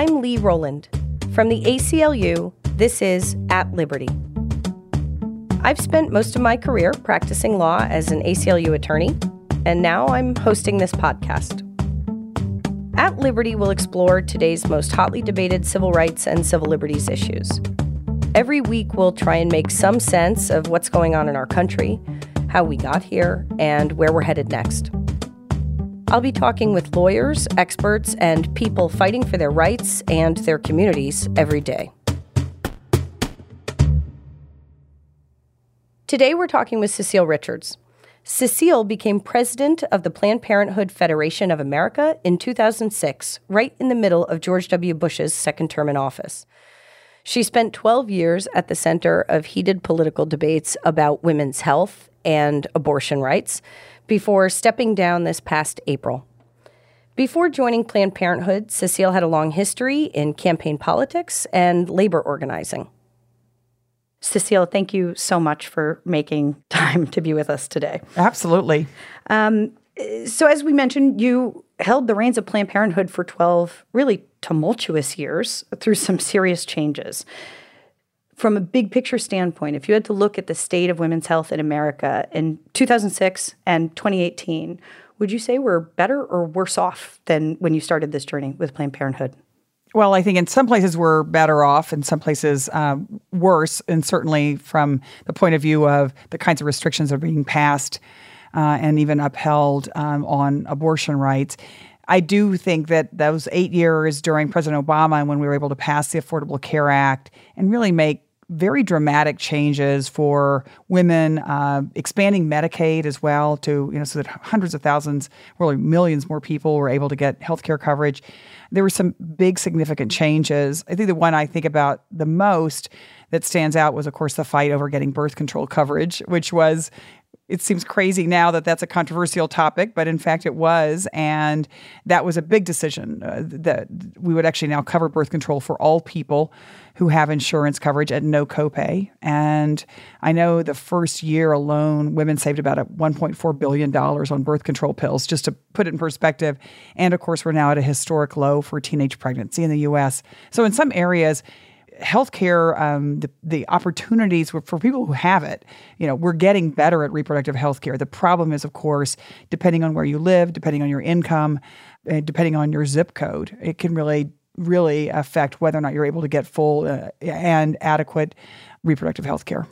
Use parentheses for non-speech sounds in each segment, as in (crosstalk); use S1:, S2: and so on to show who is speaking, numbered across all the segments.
S1: I'm Lee Rowland. From the ACLU, this is At Liberty. I've spent most of my career practicing law as an ACLU attorney, and now I'm hosting this podcast. At Liberty will explore today's most hotly debated civil rights and civil liberties issues. Every week, we'll try and make some sense of what's going on in our country, how we got here, and where we're headed next. I'll be talking with lawyers, experts, and people fighting for their rights and their communities every day. Today, we're talking with Cecile Richards. Cecile became president of the Planned Parenthood Federation of America in 2006, right in the middle of George W. Bush's second term in office. She spent 12 years at the center of heated political debates about women's health and abortion rights before stepping down this past April. Before joining Planned Parenthood, Cecile had a long history in campaign politics and labor organizing. Cecile, thank you so much for making (laughs) time to be with us today.
S2: Absolutely. Um,
S1: so, as we mentioned, you held the reins of Planned Parenthood for 12 really tumultuous years through some serious changes from a big picture standpoint, if you had to look at the state of women's health in America in 2006 and 2018, would you say we're better or worse off than when you started this journey with Planned Parenthood?
S2: Well, I think in some places we're better off, in some places um, worse, and certainly from the point of view of the kinds of restrictions that are being passed uh, and even upheld um, on abortion rights. I do think that those eight years during President Obama, and when we were able to pass the Affordable Care Act and really make very dramatic changes for women, uh, expanding Medicaid as well to, you know, so that hundreds of thousands, really millions more people were able to get health care coverage. There were some big significant changes. I think the one I think about the most that stands out was, of course, the fight over getting birth control coverage, which was it seems crazy now that that's a controversial topic, but in fact it was. And that was a big decision uh, that we would actually now cover birth control for all people who have insurance coverage at no copay. And I know the first year alone, women saved about $1.4 billion on birth control pills, just to put it in perspective. And of course, we're now at a historic low for teenage pregnancy in the US. So in some areas, healthcare, um, the, the opportunities for people who have it, you know, we're getting better at reproductive health care. The problem is, of course, depending on where you live, depending on your income, uh, depending on your zip code, it can really really affect whether or not you're able to get full uh, and adequate reproductive health care.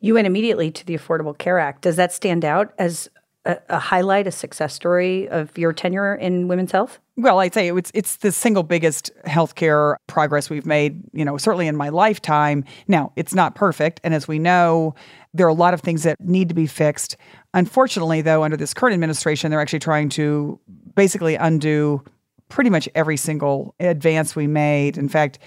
S1: You went immediately to the Affordable Care Act. Does that stand out as a, a, highlight, a success story of your tenure in women's health?
S2: Well, I'd say it's it's the single biggest healthcare progress we've made, you know, certainly in my lifetime. Now, it's not perfect, and as we know, there are a lot of things that need to be fixed. Unfortunately, though, under this current administration, they're actually trying to basically undo pretty much every single advance we made. In fact,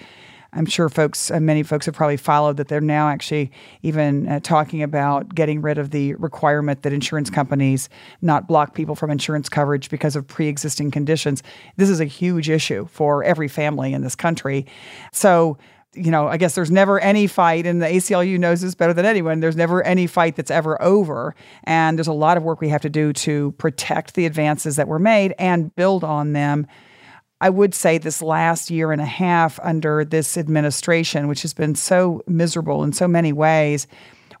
S2: I'm sure folks, uh, many folks have probably followed that they're now actually even uh, talking about getting rid of the requirement that insurance companies not block people from insurance coverage because of pre existing conditions. This is a huge issue for every family in this country. So, you know, I guess there's never any fight, and the ACLU knows this better than anyone. There's never any fight that's ever over. And there's a lot of work we have to do to protect the advances that were made and build on them I would say this last year and a half under this administration, which has been so miserable in so many ways,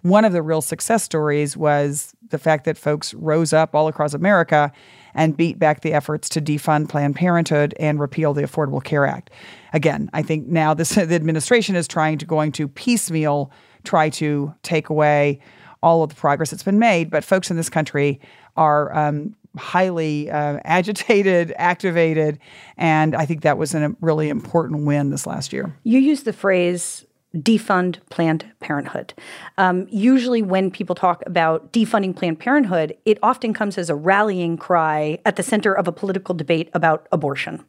S2: one of the real success stories was the fact that folks rose up all across America and beat back the efforts to defund Planned Parenthood and repeal the Affordable Care Act. Again, I think now this (laughs) the administration is trying to going to piecemeal try to take away all of the progress that's been made, but folks in this country are um, highly uh, (laughs) agitated, activated, and I think that was a really important win this last year.
S1: You used the phrase defund Planned Parenthood. Um, usually, when people talk about defunding Planned Parenthood, it often comes as a rallying cry at the center of a political debate about abortion.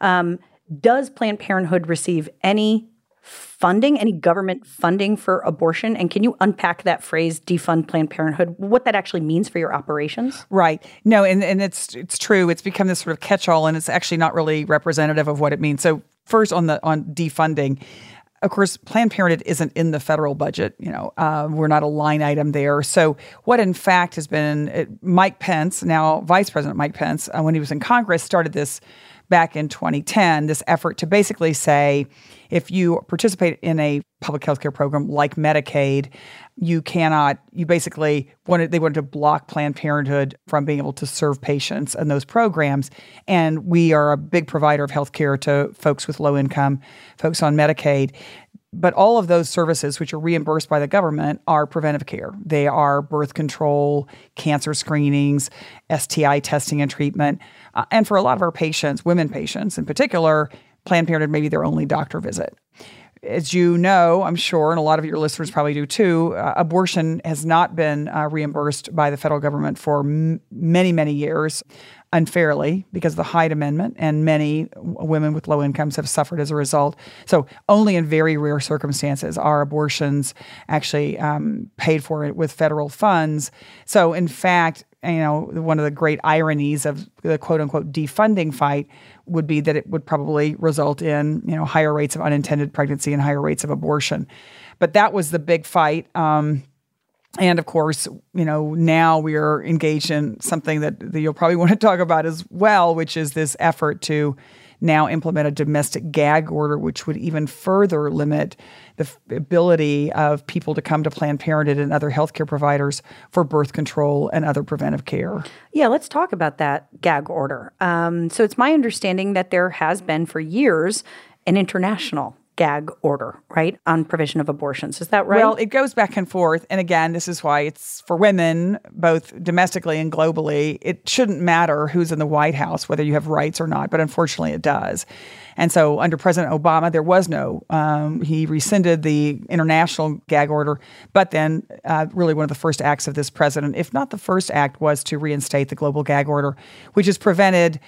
S1: Um, does Planned Parenthood receive any funding, any government funding for abortion? And can you unpack that phrase, defund Planned Parenthood, what that actually means for your operations?
S2: Right. No, and, and it's it's true. It's become this sort of catch-all and it's actually not really representative of what it means. So first on the on defunding, of course, Planned Parenthood isn't in the federal budget. You know, uh, we're not a line item there. So, what in fact has been uh, Mike Pence, now Vice President Mike Pence, uh, when he was in Congress, started this back in 2010 this effort to basically say if you participate in a public health care program like Medicaid, you cannot, you basically wanted, they wanted to block Planned Parenthood from being able to serve patients in those programs. And we are a big provider of health care to folks with low income, folks on Medicaid. But all of those services, which are reimbursed by the government, are preventive care. They are birth control, cancer screenings, STI testing and treatment. Uh, and for a lot of our patients, women patients in particular, Planned Parenthood may be their only doctor visit. As you know, I'm sure, and a lot of your listeners probably do too, uh, abortion has not been uh, reimbursed by the federal government for m- many, many years unfairly because of the Hyde Amendment, and many women with low incomes have suffered as a result. So, only in very rare circumstances are abortions actually um, paid for with federal funds. So, in fact, you know, one of the great ironies of the quote unquote defunding fight would be that it would probably result in, you know, higher rates of unintended pregnancy and higher rates of abortion. But that was the big fight. Um, and of course, you know, now we are engaged in something that, that you'll probably (laughs) want to talk about as well, which is this effort to now implement a domestic gag order, which would even further limit the f- ability of people to come to Planned Parenthood and other healthcare providers for birth control and other preventive care.
S1: Yeah, let's talk about that gag order. Um, so it's my understanding that there has been for years an international gag order, right, on provision of abortions. Is that right?
S2: Well, it goes back and forth. And again, this is why it's for women, both domestically and globally. It shouldn't matter who's in the White House, whether you have rights or not, but unfortunately it does. And so under President Obama, there was no, um, he rescinded the international gag order. But then, uh, really, one of the first acts of this president, if not the first act, was to reinstate the global gag order, which has prevented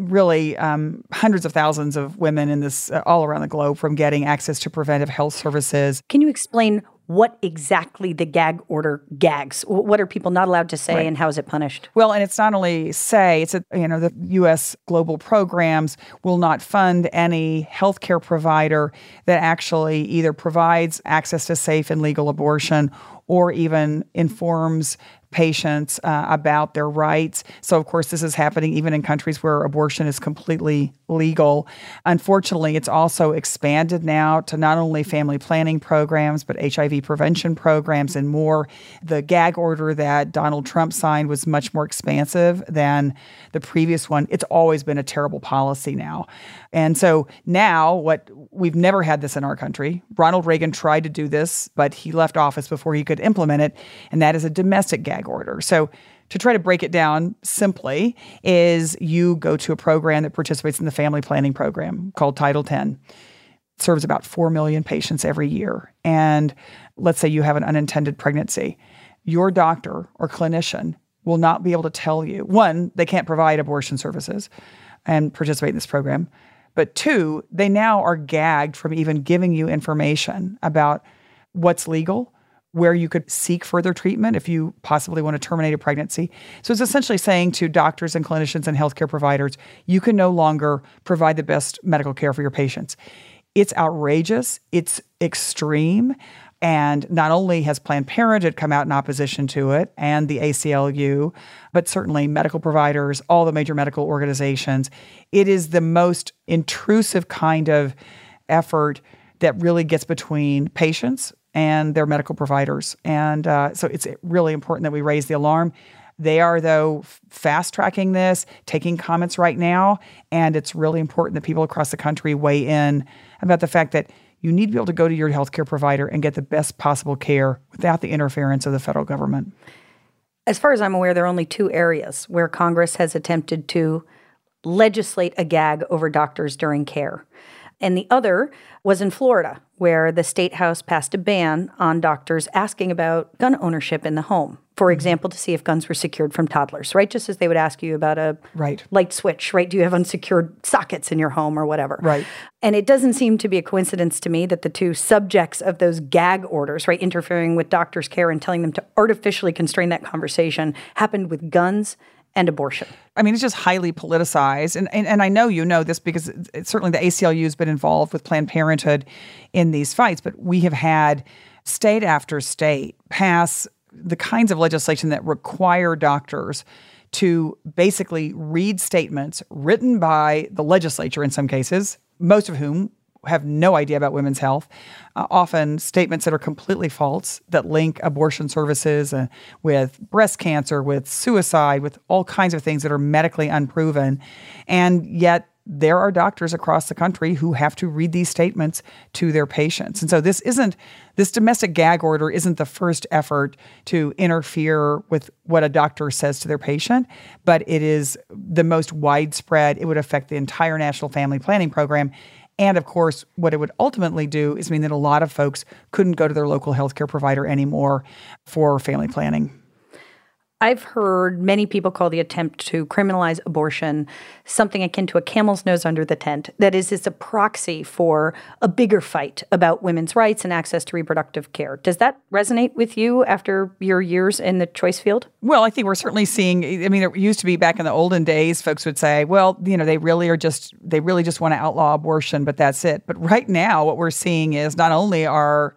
S2: really um, hundreds of thousands of women in this uh, all around the globe from getting access to preventive health services.
S1: Can you explain what exactly the gag order gags? What are people not allowed to say, right. and how is it punished?
S2: Well, and it's not only say; it's a, you know the U.S. global programs will not fund any healthcare provider that actually either provides access to safe and legal abortion or even informs patients uh, about their rights. So, of course, this is happening even in countries where abortion is completely legal. Unfortunately, it's also expanded now to not only family planning programs, but HIV prevention programs and more. The gag order that Donald Trump signed was much more expansive than the previous one. It's always been a terrible policy now. And so now, what we've never had this in our country. Ronald Reagan tried to do this, but he left office before he could implement it, and that is a domestic gag order. So to try to break it down simply is you go to a program that participates in the family planning program called Title 10. It serves about 4 million patients every year. And let's say you have an unintended pregnancy. Your doctor or clinician will not be able to tell you one, they can't provide abortion services and participate in this program. But two, they now are gagged from even giving you information about what's legal where you could seek further treatment if you possibly want to terminate a pregnancy. So it's essentially saying to doctors and clinicians and healthcare providers, you can no longer provide the best medical care for your patients. It's outrageous, it's extreme. And not only has Planned Parenthood come out in opposition to it and the ACLU, but certainly medical providers, all the major medical organizations. It is the most intrusive kind of effort that really gets between patients and their medical providers. And uh, so it's really important that we raise the alarm. They are, though, fast tracking this, taking comments right now. And it's really important that people across the country weigh in about the fact that you need to be able to go to your healthcare provider and get the best possible care without the interference of the federal government.
S1: As far as I'm aware, there are only two areas where Congress has attempted to legislate a gag over doctors during care. And the other was in Florida, where the state house passed a ban on doctors asking about gun ownership in the home. For mm-hmm. example, to see if guns were secured from toddlers, right? Just as they would ask you about a
S2: right.
S1: light switch, right? Do you have unsecured sockets in your home or whatever?
S2: Right.
S1: And it doesn't seem to be a coincidence to me that the two subjects of those gag orders, right, interfering with doctors' care and telling them to artificially constrain that conversation, happened with guns and abortion.
S2: I mean, it's just highly politicized. And, and, and I know you know this because certainly the ACLU has been involved with Planned Parenthood in these fights, but we have had state after state pass the kinds of legislation that require doctors to basically read statements written by the legislature in some cases, most of whom have no idea about women's health, uh, often statements that are completely false that link abortion services uh, with breast cancer, with suicide, with all kinds of things that are medically unproven. And yet, there are doctors across the country who have to read these statements to their patients. And so this isn't this domestic gag order isn't the first effort to interfere with what a doctor says to their patient, but it is the most widespread. It would affect the entire national family planning program. And of course, what it would ultimately do is mean that a lot of folks couldn't go to their local healthcare provider anymore for family planning.
S3: I've heard many people call the attempt to criminalize abortion something akin to a camel's nose under the tent. That is, it's a proxy for a bigger fight about women's rights and access to reproductive care. Does that resonate with you after your years in the choice field?
S2: Well, I think we're certainly seeing. I mean, it used to be back in the olden days, folks would say, well, you know, they really are just, they really just want to outlaw abortion, but that's it. But right now, what we're seeing is not only are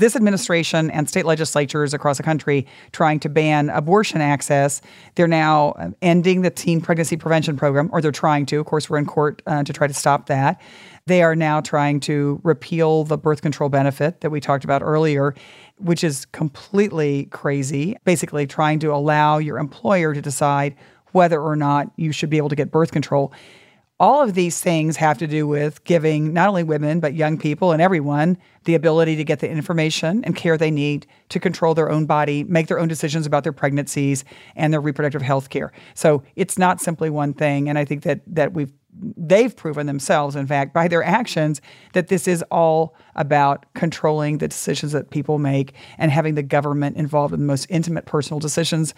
S2: this administration and state legislatures across the country trying to ban abortion access. They're now uh, ending the teen pregnancy prevention program, or they're trying to. Of course, we're in court uh, to try to stop that. They are now trying to repeal the birth control benefit that we talked about earlier, which is completely crazy. Basically, trying to allow your employer to decide whether or not you should be able to get birth control. All of these things have to do with giving not only women, but young people and everyone the ability to get the information and care they need to control their own body, make their own decisions about their pregnancies and their reproductive health care. So it's not simply one thing. And I think that, that we've they've proven themselves, in fact, by their actions, that this is all about controlling the decisions that people make and having the government involved in the most intimate personal decisions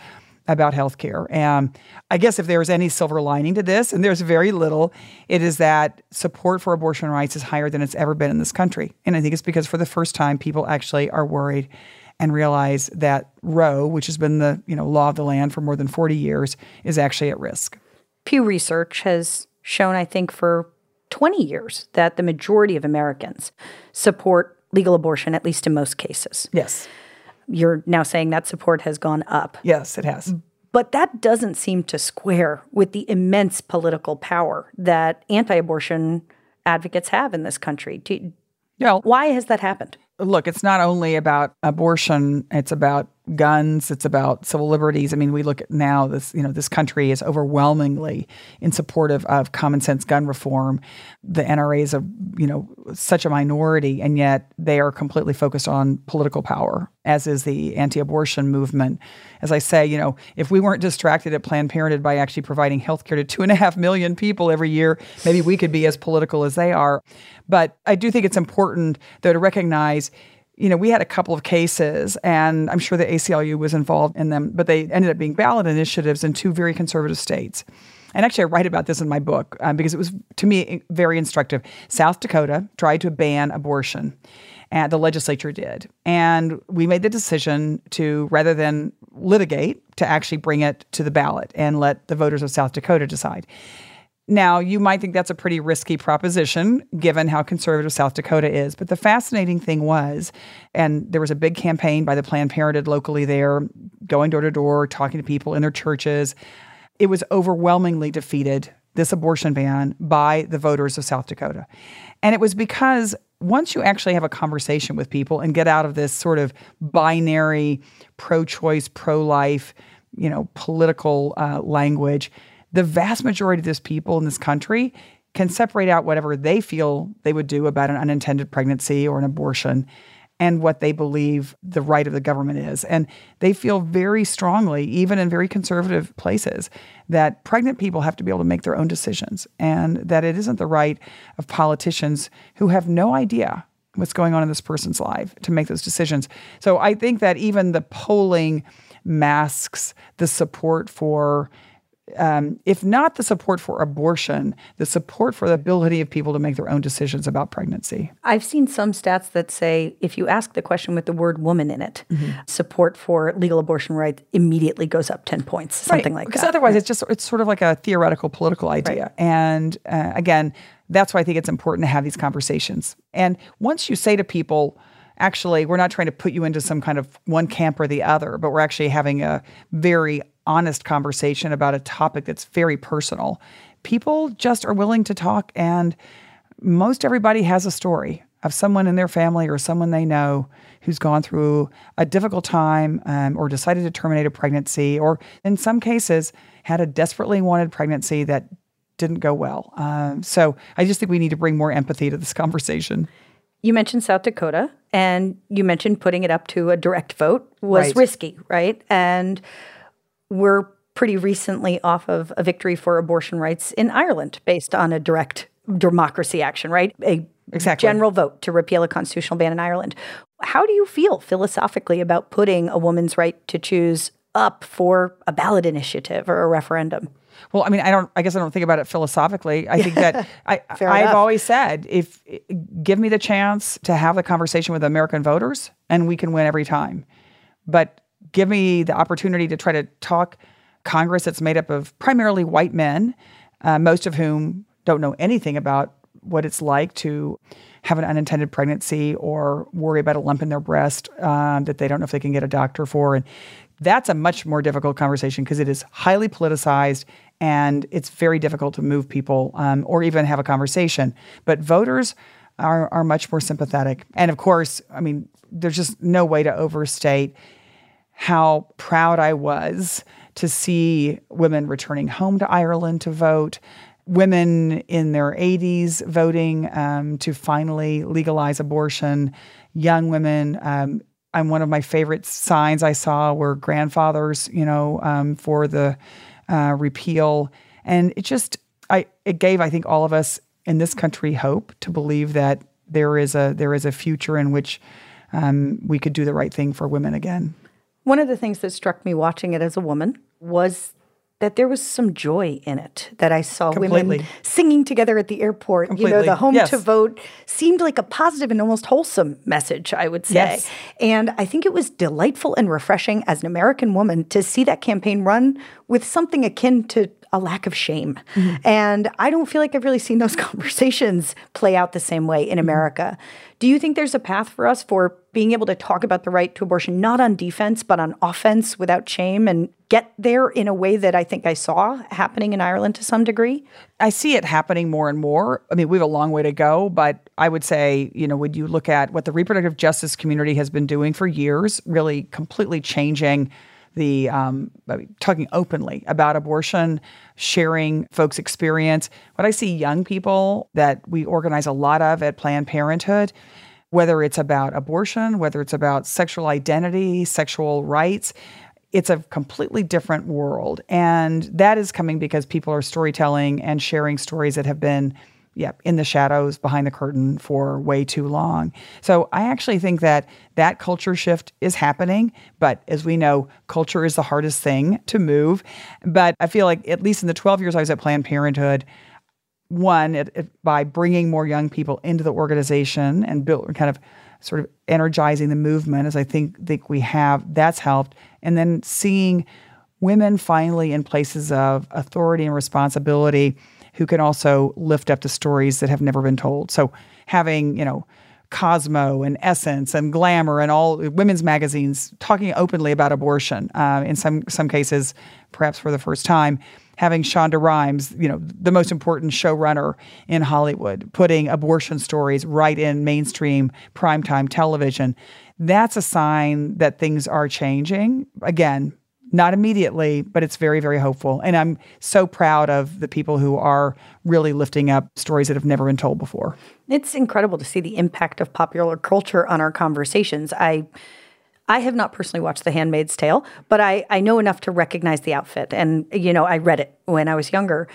S2: about healthcare. And I guess if there's any silver lining to this, and there's very little, it is that support for abortion rights is higher than it's ever been in this country. And I think it's because for the first time, people actually are worried and realize that Roe, which has been the you know law of the land for more than 40 years, is actually at risk.
S3: Pew Research has shown, I think, for 20 years that the majority of Americans support legal abortion, at least in most cases.
S2: Yes
S3: you're now saying that support has gone up.
S2: Yes, it has.
S3: But that doesn't seem to square with the immense political power that anti abortion advocates have in this country. Do, yeah. Why has that happened?
S2: Look, it's not only about abortion, it's about guns, it's about civil liberties. I mean, we look at now this, you know, this country is overwhelmingly in support of, of common sense gun reform. The NRA is a, you know, such a minority, and yet they are completely focused on political power, as is the anti-abortion movement. As I say, you know, if we weren't distracted at Planned Parenthood by actually providing health care to two and a half million people every year, maybe we could be as political as they are. But I do think it's important, though, to recognize you know, we had a couple of cases, and I'm sure the ACLU was involved in them, but they ended up being ballot initiatives in two very conservative states. And actually, I write about this in my book um, because it was, to me, very instructive. South Dakota tried to ban abortion, and the legislature did. And we made the decision to, rather than litigate, to actually bring it to the ballot and let the voters of South Dakota decide. Now, you might think that's a pretty risky proposition given how conservative South Dakota is. But the fascinating thing was, and there was a big campaign by the Planned Parenthood locally there, going door to door, talking to people in their churches. It was overwhelmingly defeated, this abortion ban, by the voters of South Dakota. And it was because once you actually have a conversation with people and get out of this sort of binary pro choice, pro life, you know, political uh, language, the vast majority of these people in this country can separate out whatever they feel they would do about an unintended pregnancy or an abortion and what they believe the right of the government is. And they feel very strongly, even in very conservative places, that pregnant people have to be able to make their own decisions and that it isn't the right of politicians who have no idea what's going on in this person's life to make those decisions. So I think that even the polling masks the support for um, if not the support for abortion, the support for the ability of people to make their own decisions about pregnancy.
S3: I've seen some stats that say if you ask the question with the word woman in it, mm-hmm. support for legal abortion rights immediately goes up 10 points, something
S2: right.
S3: like
S2: because
S3: that.
S2: Because otherwise, it's just, it's sort of like a theoretical political idea. Right. And uh, again, that's why I think it's important to have these conversations. And once you say to people, actually, we're not trying to put you into some kind of one camp or the other, but we're actually having a very honest conversation about a topic that's very personal, people just are willing to talk. And most everybody has a story of someone in their family or someone they know who's gone through a difficult time um, or decided to terminate a pregnancy, or in some cases, had a desperately wanted pregnancy that didn't go well. Um, so I just think we need to bring more empathy to this (laughs) conversation.
S3: You mentioned South Dakota and you mentioned putting it up to a direct vote was
S2: Right.
S3: risky, right? And we're pretty recently off of a victory for abortion rights in Ireland based on a direct democracy action, right? A
S2: Exactly.
S3: general vote to repeal a constitutional ban in Ireland. How do you feel philosophically about putting a woman's right to choose up for a ballot initiative or a referendum?
S2: Well, I mean, I don't. I guess I don't think about it philosophically. I think that (laughs) I,
S3: Fair
S2: I've
S3: enough.
S2: always said, if give me the chance to have the conversation with American voters, and we can win every time. But give me the opportunity to try to talk Congress that's made up of primarily white men, uh, most of whom don't know anything about what it's like to have an unintended pregnancy or worry about a lump in their breast um, that they don't know if they can get a doctor for. And that's a much more difficult conversation because it is highly politicized and it's very difficult to move people um, or even have a conversation. But voters are, are much more sympathetic. And of course, I mean, there's just no way to overstate how proud I was to see women returning home to Ireland to vote, women in their 80s voting um, to finally legalize abortion, young women. Um, I'm one of my favorite signs I saw were grandfathers, you know, um, for the uh, repeal, and it just, I, it gave, I think, all of us in this country hope to believe that there is a there is a future in which um, we could do the right thing for women again.
S3: One of the things that struck me watching it as a woman was that there was some joy in it. That I saw women singing together at the airport. You know, the home
S2: Yes.
S3: to vote seemed like a positive and almost wholesome message, I would say.
S2: Yes.
S3: And I think it was delightful and refreshing as an American woman to see that campaign run with something akin to a lack of shame. Mm-hmm. And I don't feel like I've really seen those (laughs) conversations play out the same way in mm-hmm. America. Do you think there's a path for us for being able to talk about the right to abortion, not on defense, but on offense without shame and get there in a way that I think I saw happening in Ireland to some degree?
S2: I see it happening more and more. I mean, we have a long way to go, but I would say, you know, when you look at what the reproductive justice community has been doing for years, really completely changing the um, talking openly about abortion, sharing folks' experience. What I see young people that we organize a lot of at Planned Parenthood, whether it's about abortion, whether it's about sexual identity, sexual rights, it's a completely different world. And that is coming because people are storytelling and sharing stories that have been yeah, in the shadows behind the curtain for way too long. So I actually think that that culture shift is happening, but as we know, culture is the hardest thing to move. But I feel like at least in the 12 years I was at Planned Parenthood, one it, it- by bringing more young people into the organization and build kind of sort of energizing the movement as I think think we have that's helped and then seeing women finally in places of authority and responsibility who can also lift up the stories that have never been told so having you know Cosmo and Essence and Glamour and all women's magazines talking openly about abortion. Uh, in some some cases, perhaps for the first time, having Shonda Rhimes, you know, the most important showrunner in Hollywood, putting abortion stories right in mainstream primetime television. That's a sign that things are changing. Again, not immediately, but it's very, very hopeful. And I'm so proud of the people who are really lifting up stories that have never been told before.
S3: It's incredible to see the impact of popular culture on our conversations. I I have not personally watched The Handmaid's Tale, but I, I know enough to recognize the outfit. And, you know, I read it when I was younger.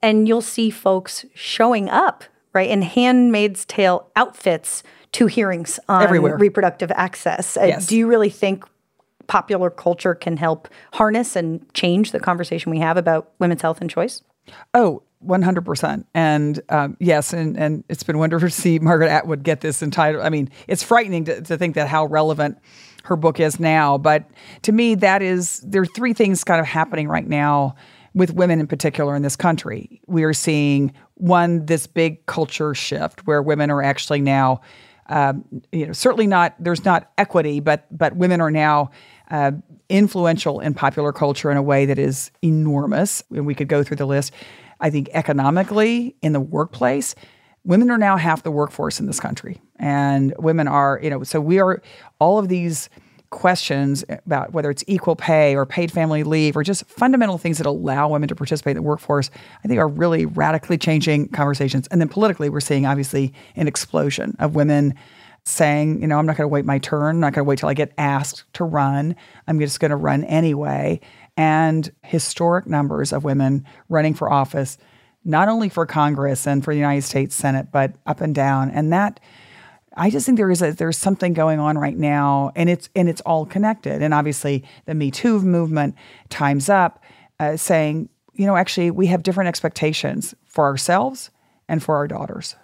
S3: And you'll see folks showing up, right, in Handmaid's Tale outfits to hearings on
S2: Everywhere.
S3: reproductive access. Uh, Do you really think popular culture can help harness and change the conversation we have about women's health and choice?
S2: Oh, 100%. And um, yes, and, and it's been wonderful (laughs) to see Margaret Atwood get this entitled. I mean, it's frightening to, to think that how relevant her book is now. But to me, that is, there are three things kind of happening right now with women in particular in this country. We are seeing one, this big culture shift where women are actually now, um, you know, certainly not, there's not equity, but, but women are now uh, influential in popular culture in a way that is enormous. And we could go through the list. I think economically, in the workplace, women are now half the workforce in this country. And women are, you know, so we are all of these questions about whether it's equal pay or paid family leave or just fundamental things that allow women to participate in the workforce, I think are really radically changing conversations. And then politically, we're seeing obviously an explosion of women saying, you know, I'm not going to wait my turn. I'm not going to wait till I get asked to run. I'm just going to run anyway. And historic numbers of women running for office, not only for Congress and for the United States Senate, but up and down. And that, I just think there is a, there's something going on right now, and it's and it's all connected. And obviously, the Me Too movement, Times Up, uh, saying, you know, actually, we have different expectations for ourselves and for our daughters.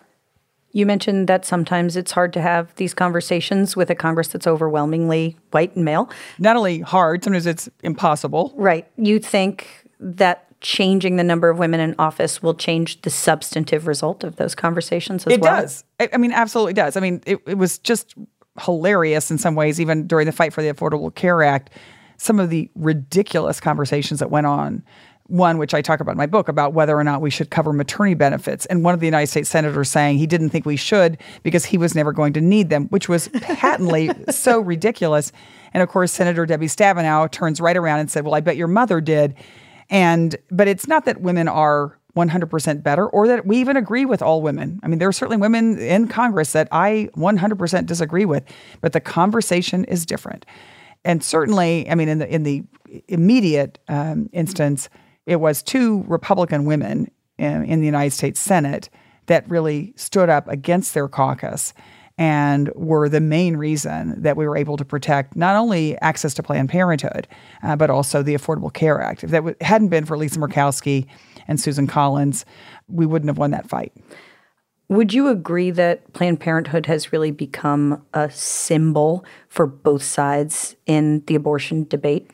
S3: You mentioned that sometimes it's hard to have these conversations with a Congress that's overwhelmingly white and male.
S2: Not only hard, sometimes it's impossible.
S3: Right. You think that changing the number of women in office will change the substantive result of those conversations as
S2: it
S3: well?
S2: It does. I mean, absolutely does. I mean, it, it was just hilarious in some ways, even during the fight for the Affordable Care Act, some of the ridiculous conversations that went on one which I talk about in my book about whether or not we should cover maternity benefits. And one of the United States senators saying he didn't think we should because he was never going to need them, which was patently (laughs) so ridiculous. And of course, Senator Debbie Stabenow turns right around and said, Well, I bet your mother did. And, but it's not that women are 100% better or that we even agree with all women. I mean, there are certainly women in Congress that I 100% disagree with, but the conversation is different. And certainly, I mean, in the in the immediate um, instance, it was two Republican women in, in the United States Senate that really stood up against their caucus and were the main reason that we were able to protect not only access to Planned Parenthood, uh, but also the Affordable Care Act. If that w- hadn't been for Lisa Murkowski and Susan Collins, we wouldn't have won that fight.
S3: Would you agree that Planned Parenthood has really become a symbol for both sides in the abortion debate?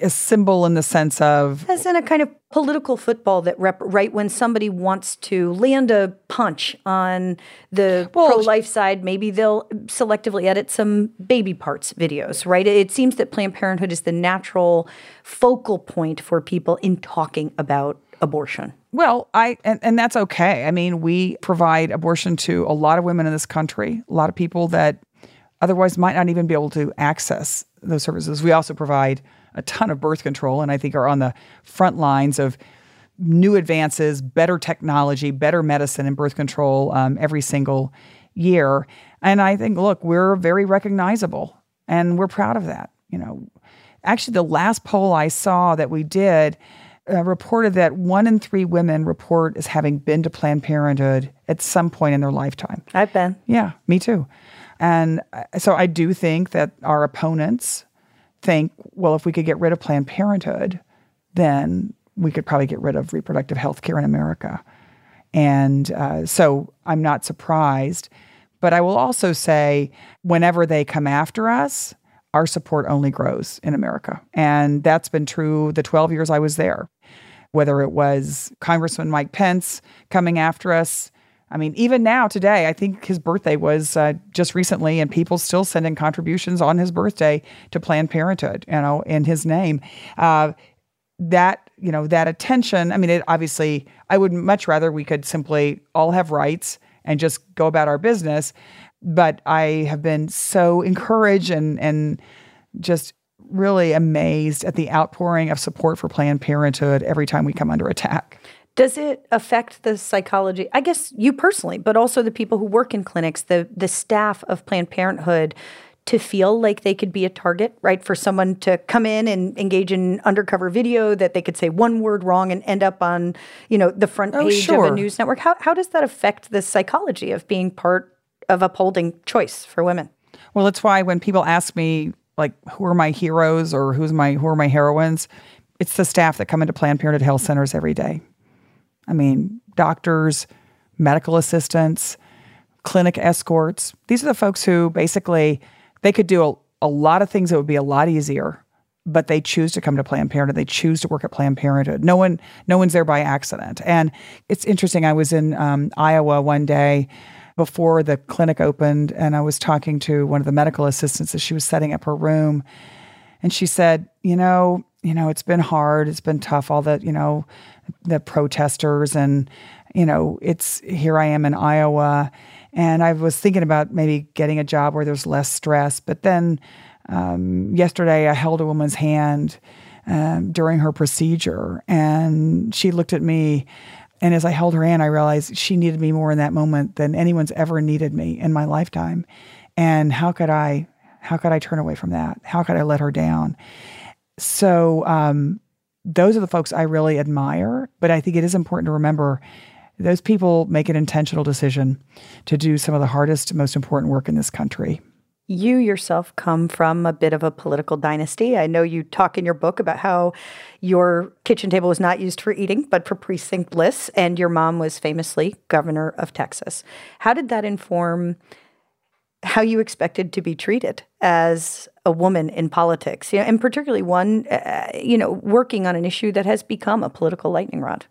S2: A symbol in the sense of
S3: as in a kind of political football that rep, right when somebody wants to land a punch on the well, pro-life side maybe they'll selectively edit some baby parts videos right it seems that planned parenthood is the natural focal point for people in talking about abortion
S2: well, I and, and that's okay. I mean, we provide abortion to a lot of women in this country, a lot of people that otherwise might not even be able to access those services. We also provide a ton of birth control and I think are on the front lines of new advances, better technology, better medicine and birth control um, every single year. And I think, look, we're very recognizable and we're proud of that. You know, actually, the last poll I saw that we did uh, reported that one in three women report as having been to Planned Parenthood at some point in their lifetime.
S3: I've been.
S2: Yeah, me too. And uh, so I do think that our opponents think, well, if we could get rid of Planned Parenthood, then we could probably get rid of reproductive health care in America. And uh, so I'm not surprised. But I will also say, whenever they come after us, our support only grows in America. And that's been true the 12 years I was there. Whether it was Congressman Mike Pence coming after us, I mean, even now, today, I think his birthday was uh, just recently, and people still sending contributions on his birthday to Planned Parenthood, you know, in his name. Uh, that you know that attention. I mean, it obviously, I would much rather we could simply all have rights and just go about our business. But I have been so encouraged and and just really amazed at the outpouring of support for Planned Parenthood every time we come under attack.
S3: Does it affect the psychology? I guess you personally, but also the people who work in clinics, the the staff of Planned Parenthood to feel like they could be a target, right? For someone to come in and engage in undercover video that they could say one word wrong and end up on, you know, the front oh, page oh, sure. of a news network. How how does that affect the psychology of being part of upholding choice for women?
S2: Well, that's why when people ask me like who are my heroes or who's my who are my heroines, it's the staff that come into Planned Parenthood health centers every day. I mean, doctors, medical assistants, clinic escorts. These are the folks who basically they could do a, a lot of things that would be a lot easier, but they choose to come to Planned Parenthood. They choose to work at Planned Parenthood. No one, no one's there by accident. And it's interesting. I was in um, Iowa one day before the clinic opened, and I was talking to one of the medical assistants as she was setting up her room. And she said, you know, you know, it's been hard. It's been tough. All the, you know, the protesters and, you know, it's here I am in Iowa. And I was thinking about maybe getting a job where there's less stress. But then um, yesterday I held a woman's hand um, during her procedure and she looked at me. And as I held her hand, I realized she needed me more in that moment than anyone's ever needed me in my lifetime. And how could I, how could I turn away from that? How could I let her down? So um, those are the folks I really admire. But I think it is important to remember those people make an intentional decision to do some of the hardest, most important work in this country.
S3: You yourself come from a bit of a political dynasty. I know you talk in your book about how your kitchen table was not used for eating, but for precinct lists, and your mom was famously governor of Texas. How did that inform how you expected to be treated as a woman in politics, you know, and particularly one, uh, you know, working on an issue that has become a political lightning rod.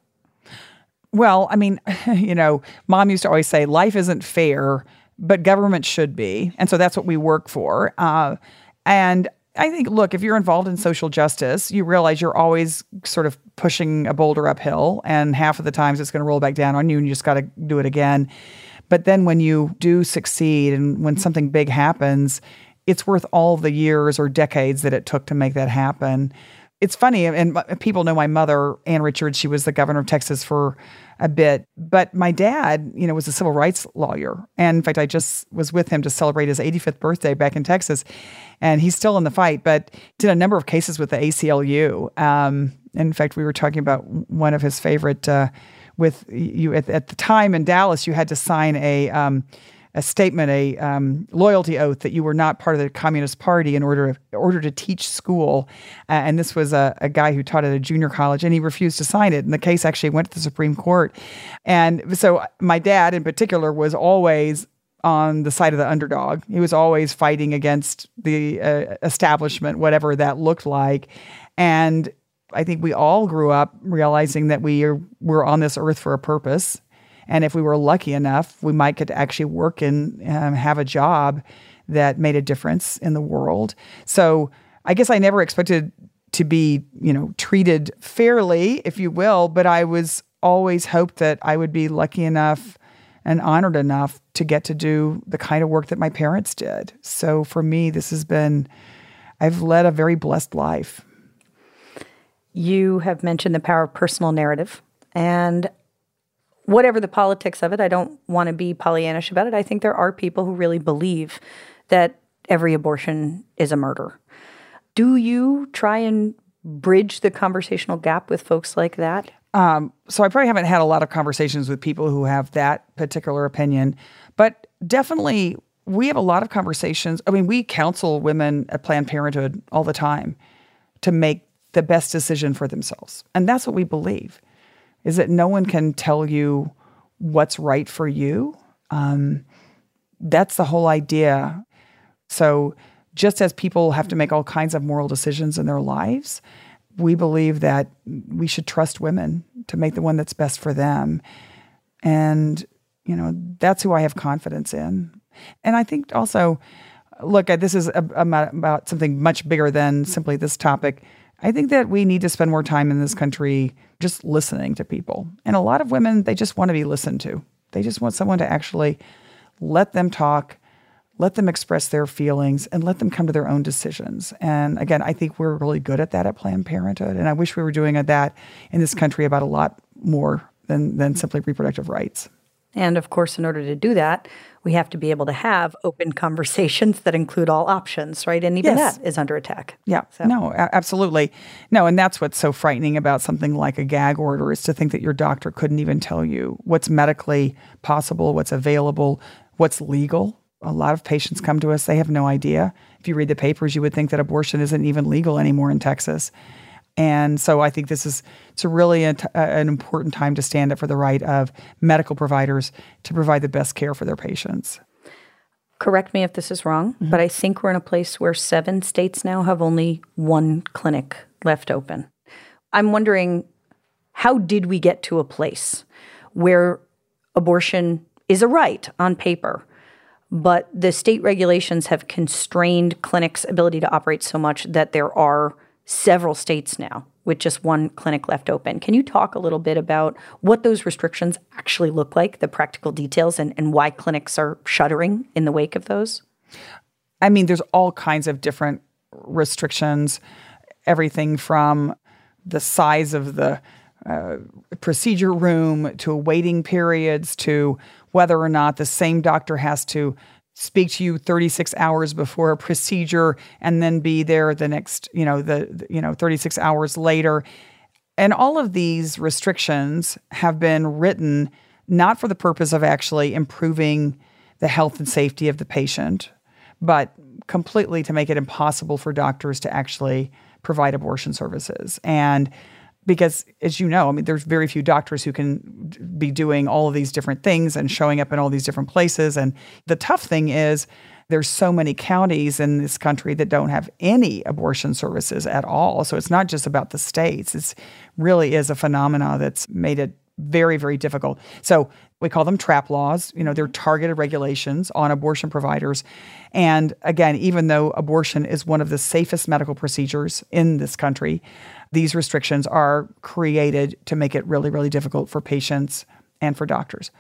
S2: Well, I mean, (laughs) you know, mom used to always say, life isn't fair, but government should be. And so that's what we work for. Uh, and I think, look, if you're involved in social justice, you realize you're always sort of pushing a boulder uphill, and half of the times it's going to roll back down on you, and you just got to do it again. But then when you do succeed and when something big happens, it's worth all the years or decades that it took to make that happen. It's funny, and people know my mother, Ann Richards. She was the governor of Texas for a bit, but my dad, you know, was a civil rights lawyer. And in fact, I just was with him to celebrate his 85th birthday back in Texas, and he's still in the fight. But did a number of cases with the ACLU. Um, in fact, we were talking about one of his favorite. Uh, with you at, at the time in Dallas, you had to sign a um, a statement, a um, loyalty oath that you were not part of the Communist Party in order in order to teach school. Uh, and this was a, a guy who taught at a junior college, and he refused to sign it. And the case actually went to the Supreme Court. And so my dad, in particular, was always on the side of the underdog. He was always fighting against the uh, establishment, whatever that looked like. And I think we all grew up realizing that we are we're on this earth for a purpose, and if we were lucky enough, we might get to actually work and um, have a job that made a difference in the world. So I guess I never expected to be, you know, treated fairly, if you will, but I was always hoped that I would be lucky enough and honored enough to get to do the kind of work that my parents did. So for me, this has been, I've led a very blessed life.
S3: You have mentioned the power of personal narrative. And whatever the politics of it, I don't want to be Pollyannish about it. I think there are people who really believe that every abortion is a murder. Do you try and bridge the conversational gap with folks like that?
S2: Um, so I probably haven't had a lot of conversations with people who have that particular opinion, but definitely we have a lot of conversations. I mean, we counsel women at Planned Parenthood all the time to make the best decision for themselves. And that's what we believe is that no one can tell you what's right for you. Um, that's the whole idea. So, just as people have to make all kinds of moral decisions in their lives, we believe that we should trust women to make the one that's best for them. And, you know, that's who I have confidence in. And I think also, look, this is about, about something much bigger than simply this topic. I think that we need to spend more time in this country just listening to people. And a lot of women, they just want to be listened to. They just want someone to actually let them talk, let them express their feelings, and let them come to their own decisions. And again, I think we're really good at that at Planned Parenthood. And I wish we were doing that in this country about a lot more than, than simply reproductive rights.
S3: And of course, in order to do that, we have to be able to have open (laughs) conversations that include all options, right? And even yes. that is under attack.
S2: Yeah. So. No, absolutely. No, and that's what's so frightening about something like a gag order is to think that your doctor couldn't even tell you what's medically possible, what's available, what's legal. A lot of patients come to us, they have no idea. If you read the papers, you would think that abortion isn't even legal anymore in Texas. And so I think this is it's a really a, an important time to stand up for the right of medical providers to provide the best care for their patients.
S3: Correct me if this is wrong, mm-hmm. but I think we're in a place where seven states now have only one clinic left open. I'm wondering how did we get to a place where abortion is a right on paper, but the state regulations have constrained clinics' ability to operate so much that there are several states now with just one clinic left open. Can you talk a little bit about what those restrictions actually look like, the practical details, and, and why clinics are shuttering in the wake of those?
S2: I mean, there's all kinds of different restrictions, everything from the size of the uh, procedure room to waiting periods to whether or not the same doctor has to speak to you 36 hours before a procedure and then be there the next you know the, you know 36 hours later. And all of these restrictions have been written not for the purpose of actually improving the health and safety of the patient but completely to make it impossible for doctors to actually provide abortion services. And because as you know, I mean, there's very few doctors who can be doing all of these different things and showing up in all these different places. And the tough thing is there's so many counties in this country that don't have any abortion services at all. So it's not just about the states. It's really is a phenomena that's made it very, very difficult. So we call them trap laws. You know, they're mm-hmm. targeted regulations on abortion providers. And again, even though abortion is one of the safest medical procedures in this country, these restrictions are created to make it really, really difficult for patients and for doctors.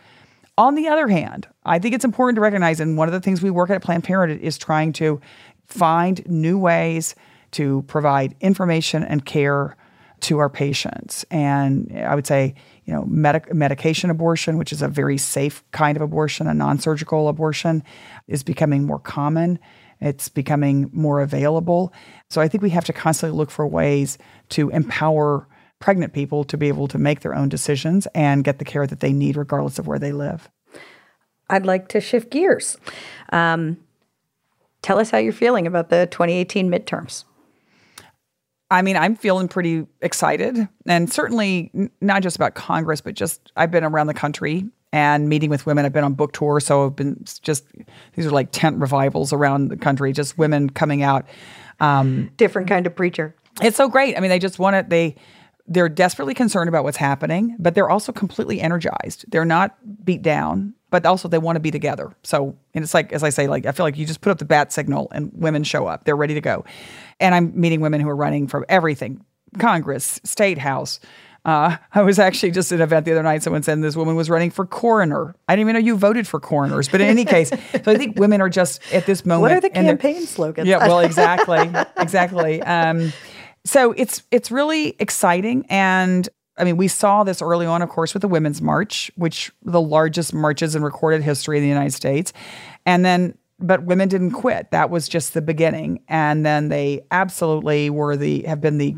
S2: On the other hand, I think it's important to recognize, and one of the things we work at Planned Parenthood is trying to find new ways to provide information and care to our patients. And I would say, you know, medic- medication abortion, which is a very safe kind of abortion, a non surgical abortion, is becoming more common. It's becoming more available. So I think we have to constantly look for ways to empower pregnant people to be able to make their own decisions and get the care that they need, regardless of where they live.
S3: I'd like to shift gears. Um, tell us how you're feeling about the 2018 midterms.
S2: I mean, I'm feeling pretty excited, and certainly not just about Congress, but just I've been around the country and meeting with women. I've been on book tour, so I've been just these are like tent revivals around the country, just women coming out.
S3: Um, Different kind of preacher.
S2: It's so great. I mean, they just want it. They they're desperately concerned about what's happening, but they're also completely energized. They're not beat down, but also they want to be together. So, and it's like, as I say, like, I feel like you just put up the bat signal and women show up. They're ready to go. And I'm meeting women who are running for everything Congress, State House, uh, (laughs) I was actually just at an event the other night. Someone said this woman was running for coroner. I didn't even know you voted for coroners. But in any case, (laughs) so I think women are just at this moment.
S3: What are the campaign slogans?
S2: Yeah, well, exactly, (laughs) exactly. Um, so it's it's really exciting, and I mean, we saw this early on, of course, with the Women's March, which the largest marches in recorded history in the United States, and then but women didn't quit. That was just the beginning, and then they absolutely were the have been the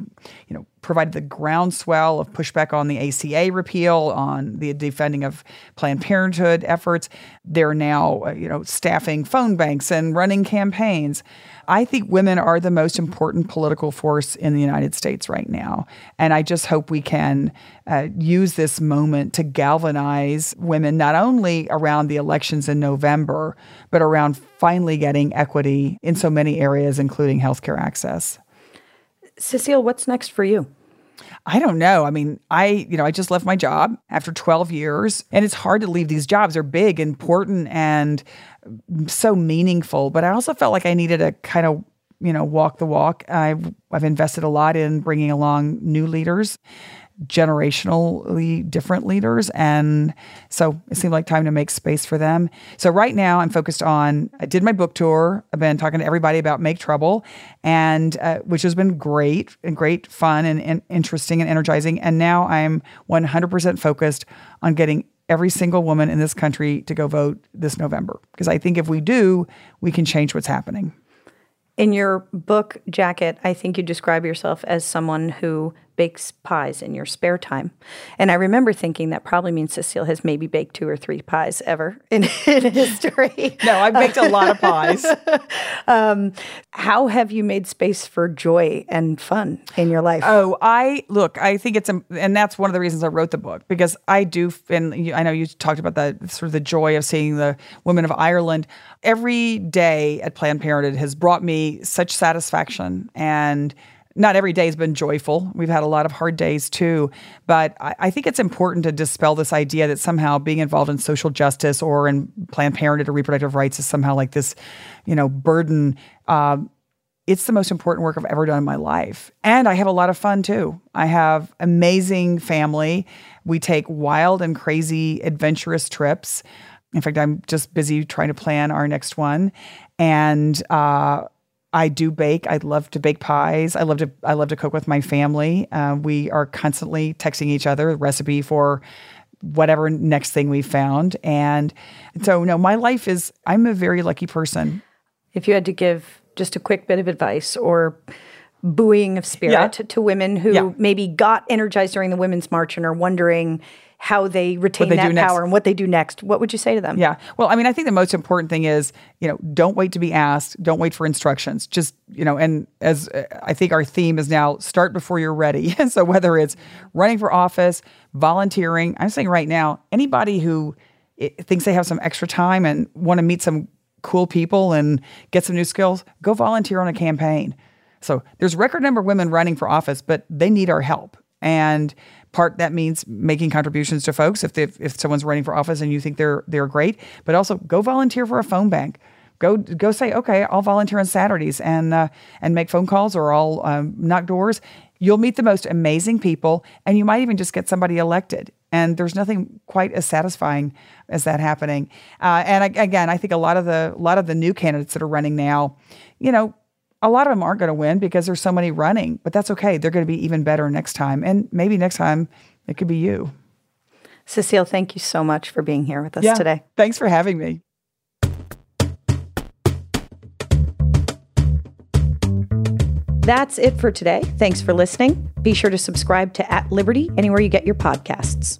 S2: you know provided the groundswell of pushback on the ACA repeal, on the defending of Planned Parenthood efforts. They're now, uh, you know, staffing phone banks and running campaigns. I think women are the most important political force in the United States right now. And I just hope we can uh, use this moment to galvanize women, not only around the elections in November, but around finally getting equity in so many areas, including healthcare access.
S3: Cecile, what's next for you?
S2: I don't know. I mean, I, you know, I just left my job after 12 years, and it's hard to leave these jobs. They're big, important, and so meaningful. But I also felt like I needed to kind of, you know, walk the walk. I've, I've invested a lot in bringing along new leaders generationally different leaders. And so it seemed like time to make space for them. So right now I'm focused on, I did my book tour. I've been talking to everybody about Make Trouble, and uh, which has been great and great fun and, and interesting and energizing. And now I'm 100% focused on getting every single woman in this country to go vote this November. Because I think if we do, we can change what's happening.
S3: In your book, Jacket, I think you describe yourself as someone who bakes pies in your spare time. And I remember thinking that probably means Cecile has maybe baked two or three pies ever (laughs) in, in history. (laughs)
S2: no, I've baked a lot of pies. (laughs) um,
S3: how have you made space for joy and fun in your life?
S2: Oh, I look, I think it's, and that's one of the reasons I wrote the book because I do, and I know you talked about that sort of the joy of seeing the women of Ireland. Every day at Planned Parenthood has brought me such satisfaction and not every day has been joyful. We've had a lot of hard days too. But I, I, think it's important to dispel this idea that somehow being involved in social justice or in Planned Parenthood or reproductive rights is somehow like this, you know, burden. Uh, it's the most important work I've ever done in my life. And I have a lot of fun too. I have amazing family. We take wild and crazy adventurous trips. In fact, I'm just busy trying to plan our next one. And uh, I do bake. I love to bake pies. I love to I love to cook with my family. Uh, we are constantly texting each other the recipe for whatever next thing we found. And so, no, my life is. I'm a very lucky person.
S3: If you had to give just a quick bit of advice or buoying of spirit yeah. to women who yeah. maybe got energized during the Women's March and are wondering how they retain they that power and what they do next. What would you say to them?
S2: Yeah. Well, I mean, I think the most important thing is, you know, don't wait to be asked, don't wait for instructions. Just, you know, and as uh, I think our theme is now start before you're ready. (laughs) so whether it's running for office, volunteering, I'm saying right now, anybody who eh, thinks they have some extra time and want to meet some cool people and get some new skills, go volunteer on a campaign. So there's record number of women running for office, but they need our help. And part that means making contributions to folks if if someone's running for office and you think they're they're great, but also go volunteer for a phone bank. Go go say okay, I'll volunteer on Saturdays and uh, and make phone calls or I'll um, knock doors. You'll meet the most amazing people, and you might even just get somebody elected. And there's nothing quite as satisfying as that happening. Uh, and again, I think a lot of the a lot of the new candidates that are running now, you know, a lot of them aren't going to win because there's so many running, but that's okay. They're going to be even better next time. And maybe next time it could be you.
S3: Cecile, thank you so much for being here with us yeah, today.
S2: Thanks for having me.
S3: That's it for today. Thanks for listening. Be sure to subscribe to At Liberty anywhere you get your podcasts.